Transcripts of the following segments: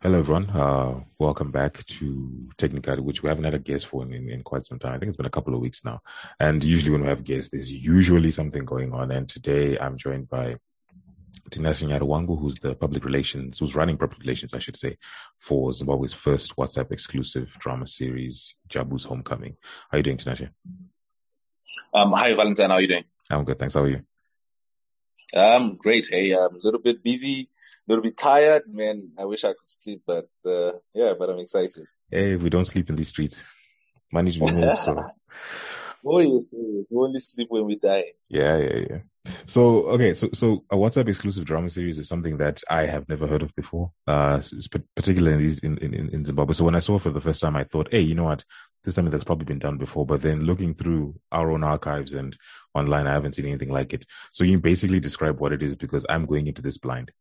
Hello, everyone. Uh, welcome back to Technically, which we haven't had a guest for in, in, in, quite some time. I think it's been a couple of weeks now. And usually when we have guests, there's usually something going on. And today I'm joined by Tinashe Nyaruwangu, who's the public relations, who's running public relations, I should say, for Zimbabwe's first WhatsApp exclusive drama series, Jabu's Homecoming. How are you doing, Tinashe? Um, hi, Valentine. How are you doing? I'm good. Thanks. How are you? Um, great. Hey, I'm a little bit busy a little bit tired, man. I wish I could sleep, but uh, yeah, but I'm excited. Hey, we don't sleep in these streets. Money to be made, so. Oh, We only sleep when we die. Yeah, yeah, yeah. So, okay, so so a WhatsApp exclusive drama series is something that I have never heard of before, uh, particularly in, in, in, Zimbabwe. So when I saw it for the first time, I thought, hey, you know what? This is something that's probably been done before. But then looking through our own archives and online, I haven't seen anything like it. So you basically describe what it is because I'm going into this blind.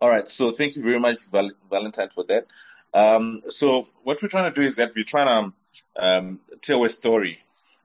All right. So thank you very much, Val- Valentine, for that. Um, so what we're trying to do is that we're trying to um, tell a story,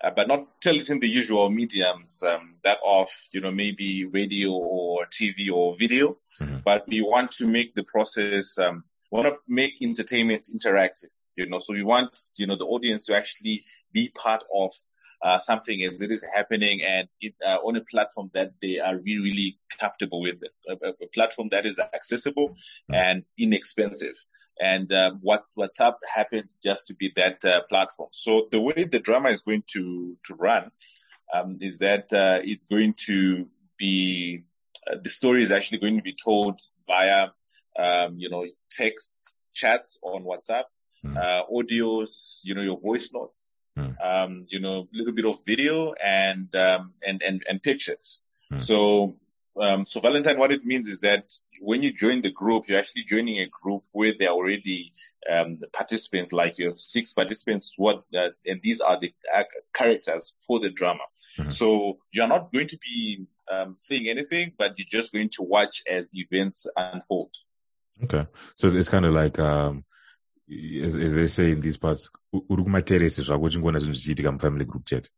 uh, but not tell it in the usual mediums um, that of, you know, maybe radio or TV or video, mm-hmm. but we want to make the process, um, want to make entertainment interactive, you know, so we want, you know, the audience to actually be part of uh, something as it is happening and it, uh, on a platform that they are really, really comfortable with, a, a platform that is accessible mm-hmm. and inexpensive. And uh, what WhatsApp happens just to be that uh, platform. So the way the drama is going to to run um, is that uh, it's going to be uh, the story is actually going to be told via um, you know text chats on WhatsApp, mm. audios, you know your voice notes, Mm. Um, you know, a little bit of video and, um, and, and, and pictures. Mm. So, um, so Valentine, what it means is that when you join the group, you're actually joining a group where there are already, um, the participants, like you have six participants, what, uh, and these are the uh, characters for the drama. Mm-hmm. So you're not going to be, um, saying anything, but you're just going to watch as events unfold. Okay. So it's kind of like, um, as, as they say in these parts uri kumateresi zvako uchingoona zvinhu zvichiitika mufamily group chat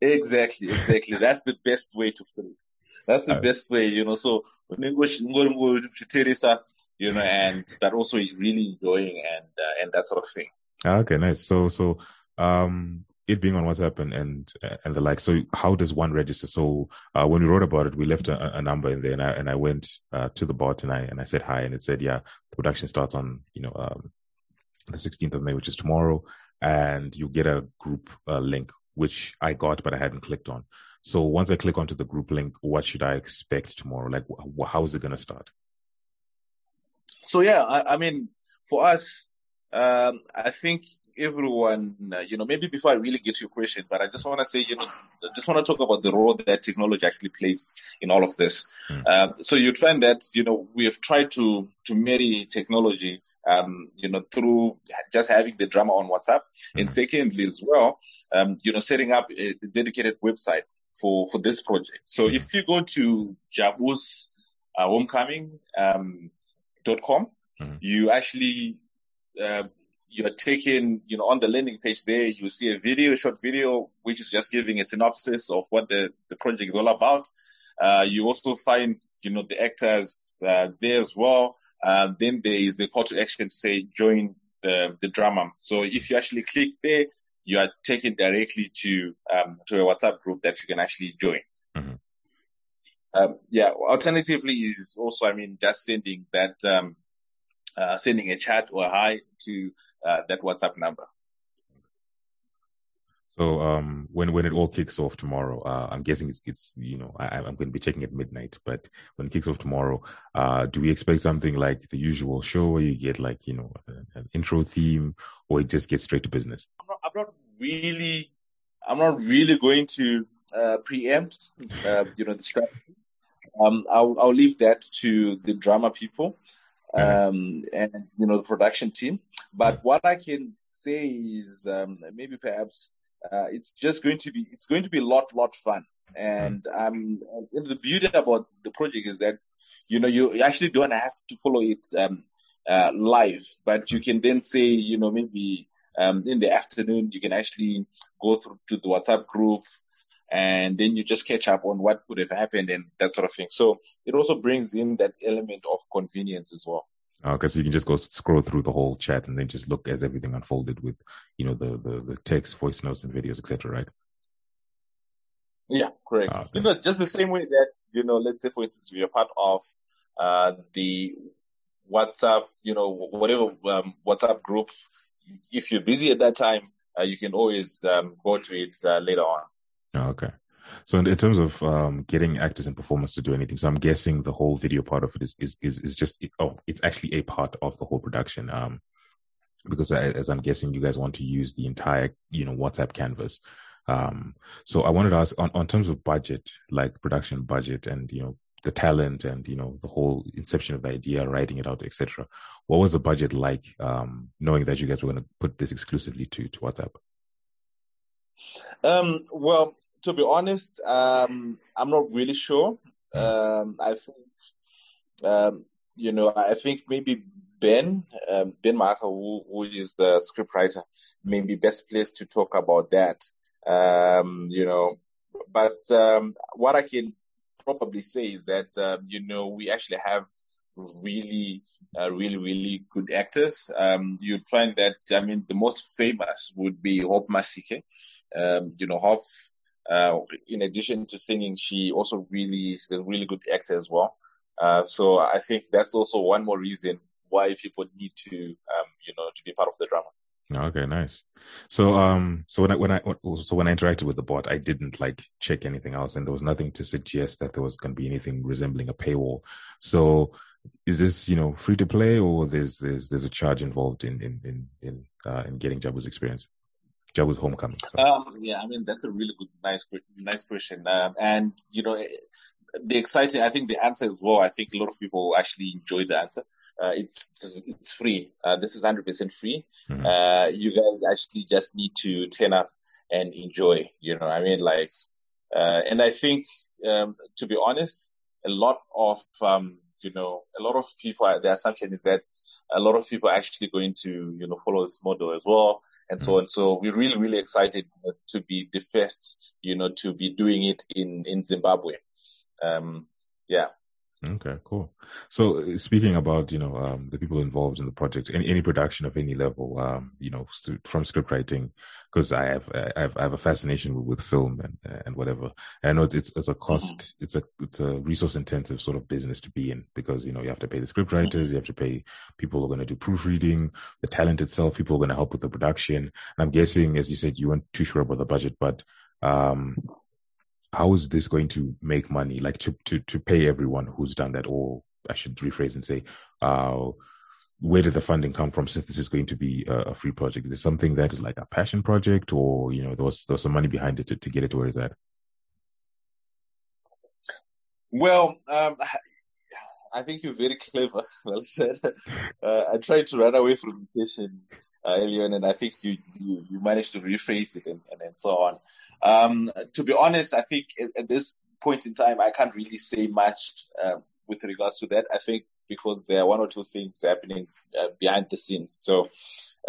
exactly exactly that's the best way to put it that's the uh, best way you know so you know and but also really enjoying and uh, and that sort of thing okay nice so so um it being on WhatsApp and and and the like. So how does one register? So uh, when we wrote about it, we left a, a number in there, and I and I went uh, to the bot and I and I said hi, and it said yeah, the production starts on you know um, the 16th of May, which is tomorrow, and you get a group uh, link, which I got but I hadn't clicked on. So once I click onto the group link, what should I expect tomorrow? Like wh- how is it going to start? So yeah, I, I mean, for us, um, I think everyone, uh, you know, maybe before I really get to your question, but I just want to say, you know, I just want to talk about the role that technology actually plays in all of this. Mm. Uh, so you'd find that, you know, we have tried to, to marry technology, um, you know, through just having the drama on WhatsApp. Mm. And secondly as well, um, you know, setting up a dedicated website for, for this project. So mm. if you go to Jabu's uh, homecoming, um, dot com, mm. you actually, uh, you're taking, you know, on the landing page there, you see a video, a short video, which is just giving a synopsis of what the, the project is all about. Uh, you also find, you know, the actors, uh, there as well. Uh, then there is the call to action to say join the, the drama. So if you actually click there, you are taken directly to, um, to a WhatsApp group that you can actually join. Mm-hmm. Um, yeah. Alternatively is also, I mean, just sending that, um, uh, sending a chat or a hi to uh, that WhatsApp number. So um, when when it all kicks off tomorrow, uh, I'm guessing it's it's you know I, am going to be checking at midnight. But when it kicks off tomorrow, uh, do we expect something like the usual show where you get like you know an intro theme, or it just gets straight to business? I'm not, I'm not really, I'm not really going to uh, preempt uh, you know the strategy. Um, I'll I'll leave that to the drama people um, and you know the production team. But what I can say is um, maybe perhaps uh, it's just going to be it's going to be a lot lot fun. And um, the beauty about the project is that you know you actually don't have to follow it um, uh, live, but you can then say you know maybe um, in the afternoon you can actually go through to the WhatsApp group and then you just catch up on what would have happened and that sort of thing. So it also brings in that element of convenience as well. Okay, so you can just go scroll through the whole chat and then just look as everything unfolded with, you know, the the, the text, voice notes, and videos, etc. Right? Yeah, correct. Okay. You know, just the same way that you know, let's say for instance, you're part of uh, the WhatsApp, you know, whatever um, WhatsApp group. If you're busy at that time, uh, you can always um, go to it uh, later on. Oh, okay. So in, terms of um, getting actors and performers to do anything, so I'm guessing the whole video part of it is is is, is just oh, it's actually a part of the whole production. Um, because I, as I'm guessing, you guys want to use the entire you know WhatsApp canvas. Um, so I wanted to ask on, on terms of budget, like production budget, and you know the talent and you know the whole inception of the idea, writing it out, etc. What was the budget like, um, knowing that you guys were going to put this exclusively to to WhatsApp? Um, well, to be honest, um, I'm not really sure. Um, I think, um, you know, I think maybe Ben, um, Ben Mahaka, who, who is the scriptwriter, may be best placed to talk about that. Um, you know, but what I can probably say is that you know we actually have really, uh, really, really good actors. Um, you'd find that I mean the most famous would be Hope Masike. Um, you know, Hope, uh, in addition to singing, she also really is a really good actor as well. Uh, so I think that's also one more reason why people need to, um, you know, to be part of the drama. Okay, nice. So, um, so when I when I so when I interacted with the bot, I didn't like check anything else, and there was nothing to suggest that there was going to be anything resembling a paywall. So, is this you know free to play, or there's there's there's a charge involved in in in in, uh, in getting Jabu's experience? Jabu's homecoming. So. Um, yeah, I mean that's a really good, nice, nice question. Um, and you know, the exciting, I think the answer is well. I think a lot of people actually enjoy the answer. Uh, it's it's free. Uh, this is 100% free. Mm-hmm. Uh, you guys actually just need to turn up and enjoy. You know, I mean, like, uh, and I think, um, to be honest, a lot of, um, you know, a lot of people, the assumption is that a lot of people are actually going to, you know, follow this model as well, and mm-hmm. so on. So we're really, really excited to be the first, you know, to be doing it in in Zimbabwe. Um, yeah. Okay, cool. So speaking about, you know, um, the people involved in the project, any, any production of any level, um, you know, st- from script writing, because I have, I have, I have a fascination with, with film and, and whatever. And I know it's, it's, it's a cost, mm-hmm. it's a, it's a resource intensive sort of business to be in because, you know, you have to pay the script mm-hmm. writers, you have to pay people who are going to do proofreading, the talent itself, people who are going to help with the production. And I'm guessing, as you said, you weren't too sure about the budget, but, um, how is this going to make money? Like to, to, to pay everyone who's done that, or I should rephrase and say, uh, where did the funding come from since this is going to be a, a, free project? Is it something that is like a passion project or, you know, there was, there was some money behind it to, to get it to where it's at? Well, um, I think you're very clever. Well said. Uh, I tried to run away from the question uh, earlier and I think you, you, you managed to rephrase it and, and, and so on. Um, to be honest, I think at, at, this point in time, I can't really say much uh, with regards to that. I think because there are one or two things happening uh, behind the scenes. So,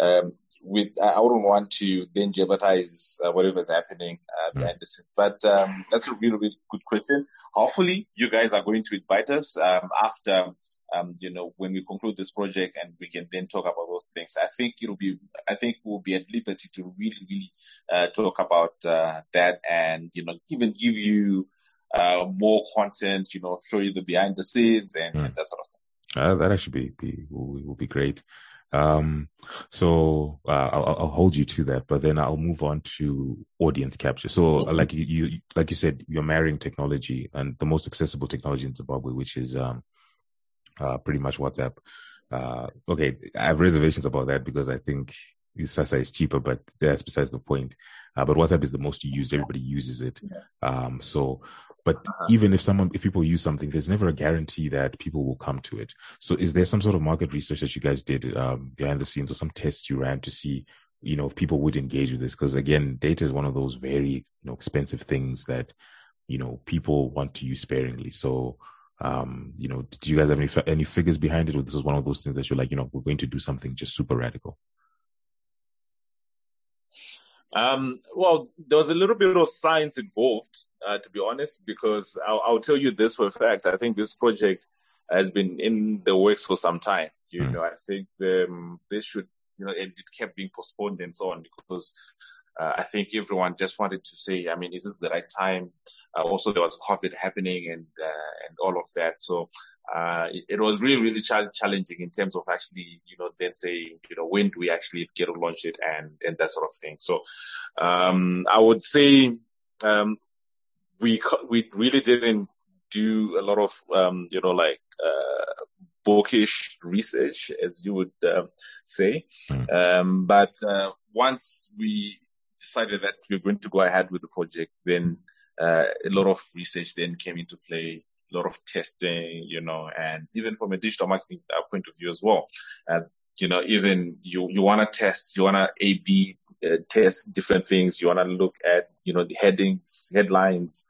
um, with I wouldn't want to then jeopardize uh, whatever is happening uh, hmm. behind the scenes. But um, that's a really, really good question. Hopefully, you guys are going to invite us um, after um, you know, when we conclude this project and we can then talk about those things. I think it'll be, I think we'll be at liberty to really, really, uh, talk about, uh, that and, you know, even give you, uh, more content, you know, show you the behind the scenes and, mm. and that sort of thing. Uh, that actually be, be will, will be great. Um, so uh, I'll, I'll, hold you to that, but then I'll move on to audience capture. So, like you, you, like you said, you're marrying technology and the most accessible technology in Zimbabwe, which is um, uh, pretty much WhatsApp. Uh, okay, I have reservations about that because I think Sasa is cheaper, but that's besides the point. Uh, but WhatsApp is the most used. Everybody uses it. Um, so, but uh-huh. even if someone, if people use something, there's never a guarantee that people will come to it. So is there some sort of market research that you guys did, um, behind the scenes or some tests you ran to see, you know, if people would engage with this? Cause again, data is one of those very, you know, expensive things that, you know, people want to use sparingly. So, um, you know, do you guys have any any figures behind it, or this is one of those things that you're like, you know, we're going to do something just super radical? Um, well, there was a little bit of science involved, uh, to be honest, because I'll, I'll, tell you this for a fact. I think this project has been in the works for some time. You mm. know, I think um, they should, you know, and it kept being postponed and so on because uh, I think everyone just wanted to say, I mean, is this the right time? Uh, also, there was COVID happening and uh, and all of that. So uh, it, it, was really, really ch- challenging in terms of actually, you know, then saying, you know, when do we actually get to launch it and and that sort of thing. So um, I would say um, we we really didn't do a lot of um, you know like uh, bookish research, as you would uh, say. Mm. Um, but uh, once we decided that we are going to go ahead with the project, then uh, a lot of research then came into play, a lot of testing, you know, and even from a digital marketing uh, point of view as well. And, you know, even you, you want to test, you want to A-B uh, test different things. You want to look at, you know, the headings, headlines,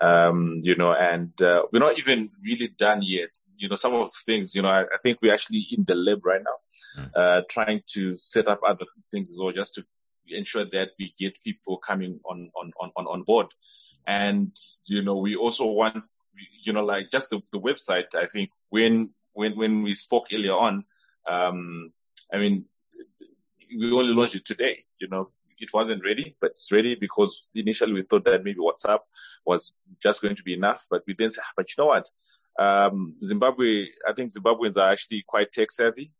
um, you know, and uh, we're not even really done yet. You know, some of the things, you know, I, I think we're actually in the lab right now, mm. uh, trying to set up other things as well, just to ensure that we get people coming on on on on board. And you know, we also want, you know, like just the, the website. I think when when when we spoke earlier on, um, I mean, we only launched it today. You know, it wasn't ready, but it's ready because initially we thought that maybe WhatsApp was just going to be enough, but we didn't say, but you know what? Um, Zimbabwe, I think Zimbabweans are actually quite tech savvy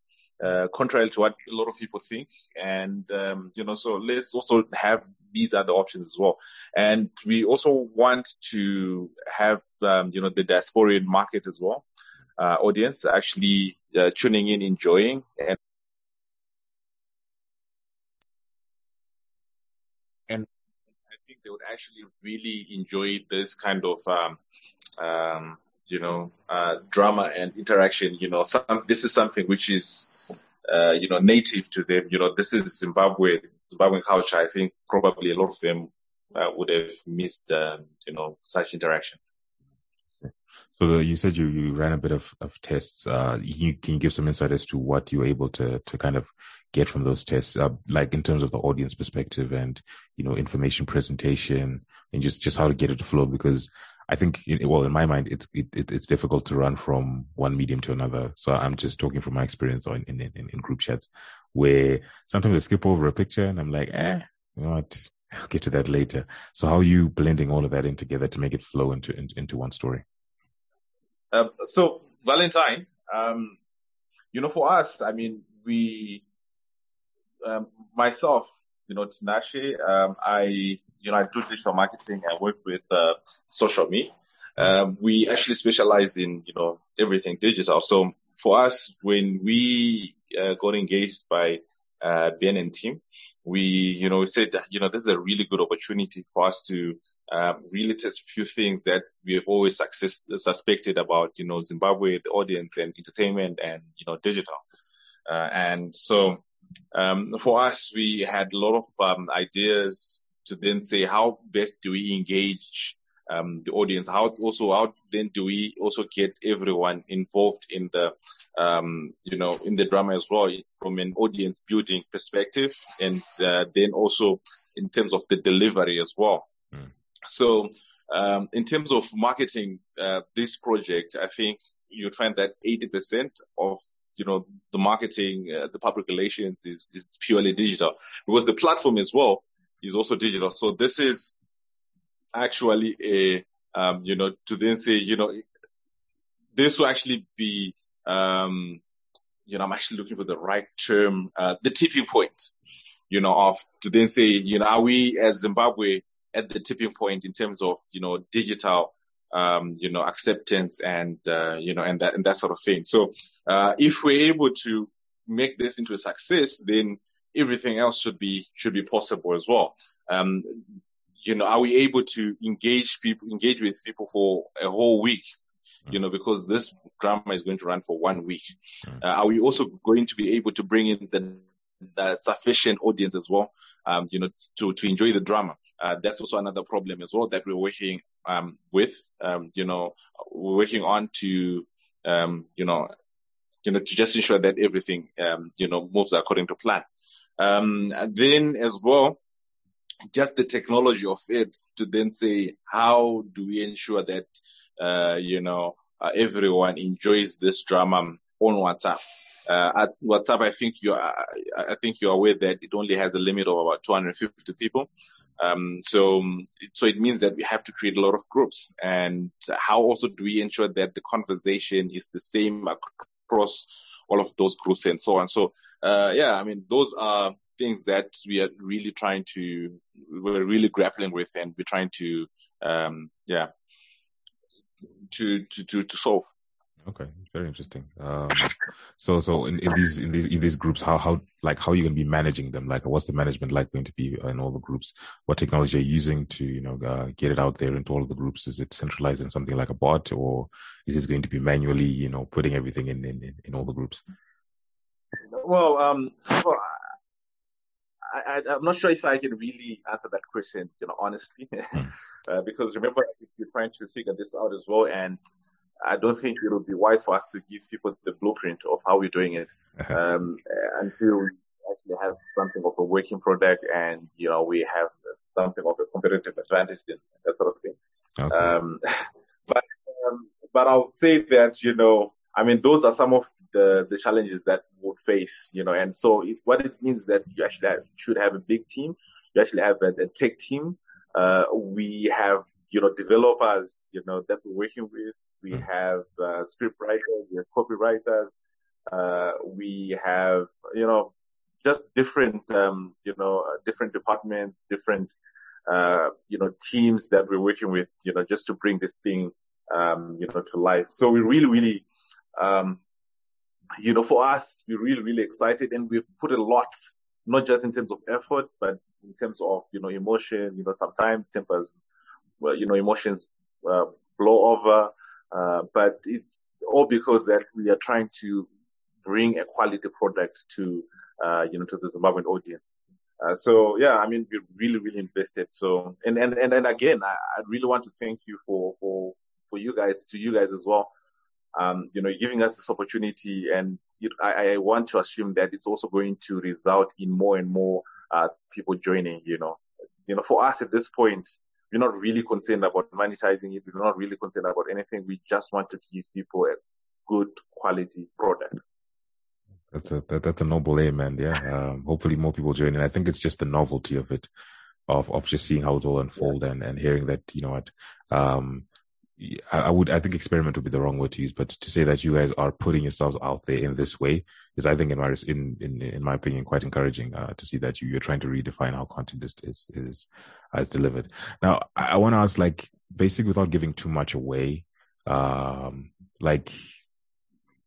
uh, contrary to what a lot of people think. And, um, you know, so let's also have these other options as well. And we also want to have, um, you know, the diasporian market as well, uh, audience actually uh, tuning in, enjoying and I think they would actually really enjoy this kind of, um, um, you know, uh, drama and interaction. You know, some, this is something which is uh, you know, native to them. You know, this is Zimbabwe, Zimbabwean culture. I think probably a lot of them uh, would have missed, um, you know, such interactions. So the, you said you, you ran a bit of, of tests. Uh, you, can you give some insight as to what you were able to, to kind of get from those tests, uh, like in terms of the audience perspective and, you know, information presentation and just, just how to get it to flow? Because I think, well, in my mind, it's it, it's difficult to run from one medium to another. So I'm just talking from my experience in, in, in, in group chats, where sometimes I skip over a picture and I'm like, eh, you know what, I'll get to that later. So how are you blending all of that in together to make it flow into into, into one story? Um, so Valentine, um, you know, for us, I mean, we, um, myself, you know, Tinashe, um, I you know, I do digital marketing. I work with uh, social media. Um, we actually specialize in, you know, everything digital. So for us, when we uh, got engaged by uh, Ben and team, we, you know, we said, you know, this is a really good opportunity for us to um, really test a few things that we have always success, suspected about, you know, Zimbabwe, the audience and entertainment and, you know, digital. Uh, and so, um, for us, we had a lot of um, ideas to then say how best do we engage um, the audience? How also how then do we also get everyone involved in the um, you know in the drama as well from an audience building perspective, and uh, then also in terms of the delivery as well. Mm. So um, in terms of marketing uh, this project, I think you'd find that 80% of you know the marketing, uh, the public relations is is purely digital because the platform as well is also digital. So this is actually a, um, you know, to then say, you know, this will actually be, um, you know, I'm actually looking for the right term, uh, the tipping point, you know, of to then say, you know, are we as Zimbabwe at the tipping point in terms of, you know, digital, um, you know, acceptance and, uh, you know, and that, and that sort of thing. So, uh, if we're able to make this into a success, then everything else should be should be possible as well. Um, you know, are we able to engage people, engage with people for a whole week? You know, because this drama is going to run for one week. Uh, are we also going to be able to bring in the, the sufficient audience as well? Um, you know, to to enjoy the drama. Uh, that's also another problem as well that we're working um, with. Um, you know, we're working on to um, you know, you know, to just ensure that everything um, you know moves according to plan. Um, then as well, just the technology of it to then say, how do we ensure that, uh, you know, uh, everyone enjoys this drama on WhatsApp? uh, at WhatsApp, I think you are, I think you're aware that it only has a limit of about 250 people. Um, so, so it means that we have to create a lot of groups. And how also do we ensure that the conversation is the same across all of those groups and so on? So, uh, yeah, I mean, those are things that we are really trying to, we're really grappling with and we're trying to, um, yeah, to, to, to, to solve. Okay, very interesting. Um, so, so in, in these in these in these groups, how how like how are you going to be managing them? Like, what's the management like going to be in all the groups? What technology are you using to you know uh, get it out there into all the groups? Is it centralized in something like a bot, or is it going to be manually you know putting everything in in, in all the groups? Well, um, well, I, am not sure if I can really answer that question, you know, honestly, mm. uh, because remember we're trying to figure this out as well, and I don't think it would be wise for us to give people the blueprint of how we're doing it uh-huh. um, until we actually have something of a working product and you know we have something of a competitive advantage and that sort of thing. Okay. Um, but um, but I'll say that you know I mean those are some of the the challenges that we'll face you know and so it, what it means that you actually have, should have a big team. You actually have a, a tech team. Uh, we have you know developers you know that we're working with we mm. have uh, script writers, we have copywriters, uh, we have, you know, just different, um, you know, uh, different departments, different, uh, you know, teams that we're working with, you know, just to bring this thing, um, you know, to life. So we really, really, um, you know, for us, we're really, really excited and we've put a lot, not just in terms of effort, but in terms of, you know, emotion, you know, sometimes tempers, well, you know, emotions, uh, blow over. Uh, but it's all because that we are trying to bring a quality product to, uh, you know, to the Zimbabwean audience. Uh, so yeah, I mean, we're really, really invested. So, and, and, and, and again, I, I really want to thank you for, for, for you guys, to you guys as well. Um, you know, giving us this opportunity and it, I, I want to assume that it's also going to result in more and more, uh, people joining, you know, you know, for us at this point, we're not really concerned about monetizing it. We're not really concerned about anything. We just want to give people a good quality product. That's a that, that's a noble aim, and yeah, um, hopefully more people join. And I think it's just the novelty of it, of of just seeing how it will unfold and and hearing that you know what, um, I would, I think experiment would be the wrong word to use, but to say that you guys are putting yourselves out there in this way is, I think, in my, in, in, in my opinion, quite encouraging, uh, to see that you, you're trying to redefine how content is, is, is, is delivered. Now, I, I want to ask, like, basically without giving too much away, um, like,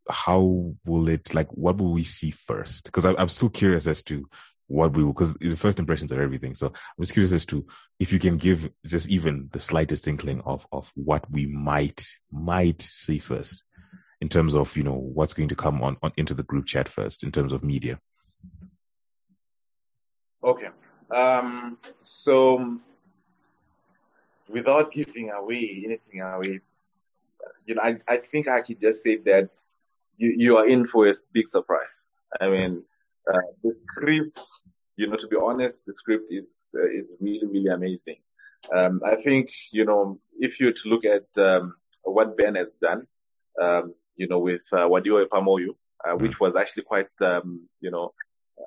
how will it, like, what will we see first? Cause I, I'm still curious as to what we will, because the first impressions are everything. So I'm just curious as to if you can give just even the slightest inkling of, of what we might, might see first in terms of, you know, what's going to come on, on into the group chat first in terms of media. Okay. Um, so without giving away anything away, you know, I, I think I could just say that you, you are in for a big surprise. I mean, uh, the script, you know, to be honest, the script is uh, is really really amazing. Um, I think you know if you to look at um, what Ben has done, um, you know, with uh, Wadiwa Pamoyo, uh, which was actually quite, um, you know,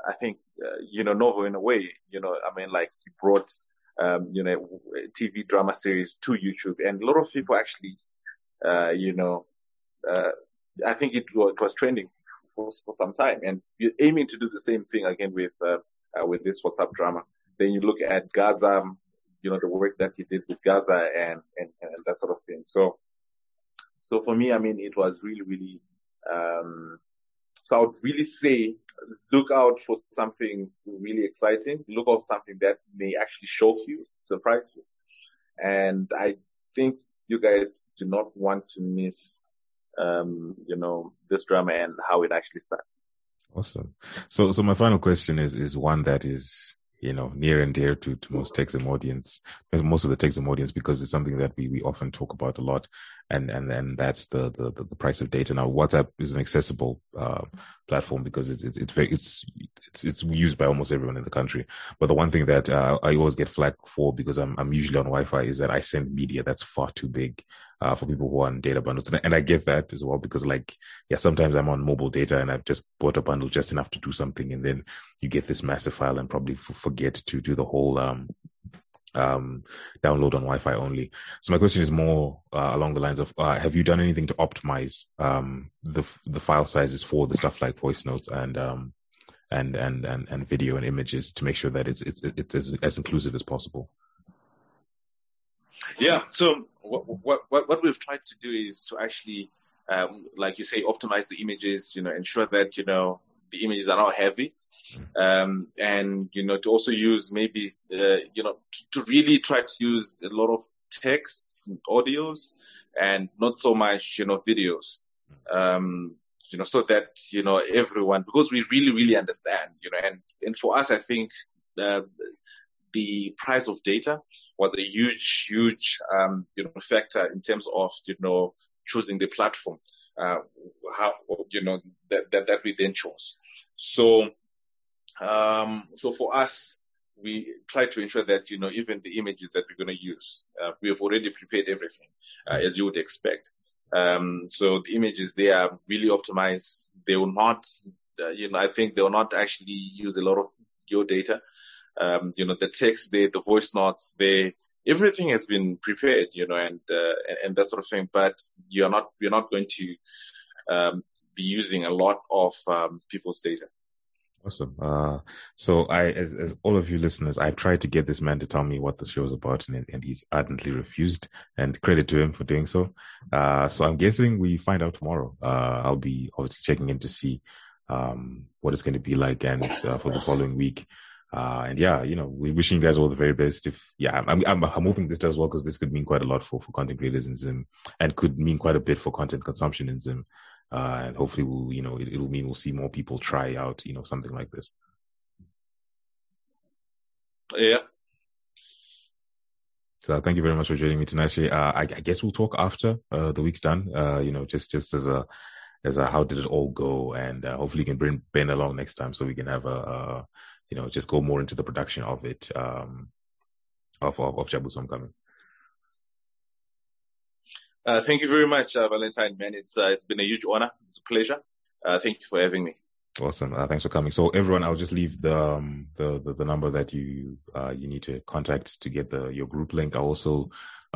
I think, uh, you know, novel in a way. You know, I mean, like he brought, um, you know, TV drama series to YouTube, and a lot of people actually, uh, you know, uh, I think it was, it was trending for, for some time. And aiming to do the same thing again with, uh, with this WhatsApp drama. Then you look at Gaza, you know, the work that he did with Gaza and, and, and that sort of thing. So, so for me, I mean, it was really, really, um, so I would really say, look out for something really exciting. Look out for something that may actually shock you, surprise you. And I think you guys do not want to miss um, you know, this drama and how it actually starts. Awesome. So, so my final question is, is one that is, you know, near and dear to, to most Techzim audience, most of the Techzim audience, because it's something that we, we often talk about a lot. And, and, and that's the, the, the price of data. Now, WhatsApp is an accessible, uh, platform because it's, it's, it's very, it's, it's, it's used by almost everyone in the country. But the one thing that, uh, I always get flagged for because I'm, I'm usually on Wi-Fi is that I send media that's far too big uh, for people who are on data bundles. And, I get that as well because like, yeah, sometimes I'm on mobile data and I've just bought a bundle just enough to do something. And then you get this massive file and probably f- forget to do the whole, um, um, download on Wi-Fi only. So my question is more uh, along the lines of: uh, Have you done anything to optimize um, the the file sizes for the stuff like voice notes and um, and, and and and video and images to make sure that it's it's it's as, as inclusive as possible? Yeah. So what what what we've tried to do is to actually, um, like you say, optimize the images. You know, ensure that you know the images are not heavy um, and you know to also use maybe uh, you know to, to, really try to use a lot of texts and audios and not so much you know videos um, you know so that you know everyone because we really really understand you know and and for us I think uh, the price of data was a huge huge um, you know factor in terms of you know choosing the platform uh, how you know that, that that we then chose so um, so for us, we try to ensure that, you know, even the images that we're going to use, uh, we have already prepared everything, uh, as you would expect. Um, so the images, they are really optimized. They will not, uh, you know, I think they will not actually use a lot of your data. Um, you know, the text there, the voice notes they everything has been prepared, you know, and, uh, and, that sort of thing, but you're not, you're not going to, um, be using a lot of, um, people's data. Awesome. Uh, so I, as, as all of you listeners, I've tried to get this man to tell me what the show is about and, and he's ardently refused and credit to him for doing so. Uh, so I'm guessing we find out tomorrow. Uh, I'll be obviously checking in to see, um, what it's going to be like and, uh, for the following week. Uh, and yeah, you know, we're wishing you guys all the very best. If, yeah, I'm, I'm, I'm hoping this does well because this could mean quite a lot for, for content creators in Zim and could mean quite a bit for content consumption in Zim. Uh, and hopefully we'll, you know, it, it'll mean we'll see more people try out, you know, something like this. Yeah. So thank you very much for joining me tonight. Uh, I, I, guess we'll talk after uh, the week's done. Uh, you know, just just as a as a how did it all go, and uh, hopefully you can bring Ben along next time so we can have a uh, you know just go more into the production of it um, of of, of Jabu's Homecoming. Uh, thank you very much, uh, Valentine, man. It's, uh, it's been a huge honor. It's a pleasure. Uh, thank you for having me. Awesome. Uh, thanks for coming. So everyone, I'll just leave the, um, the, the, the, number that you, uh, you need to contact to get the, your group link. I'll also,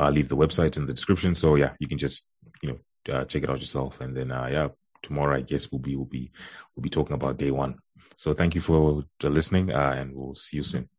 leave the website in the description. So yeah, you can just, you know, check it out yourself. And then, yeah, tomorrow, I guess we'll be, we'll be, we'll be talking about day one. So thank you for listening, uh, and we'll see you soon.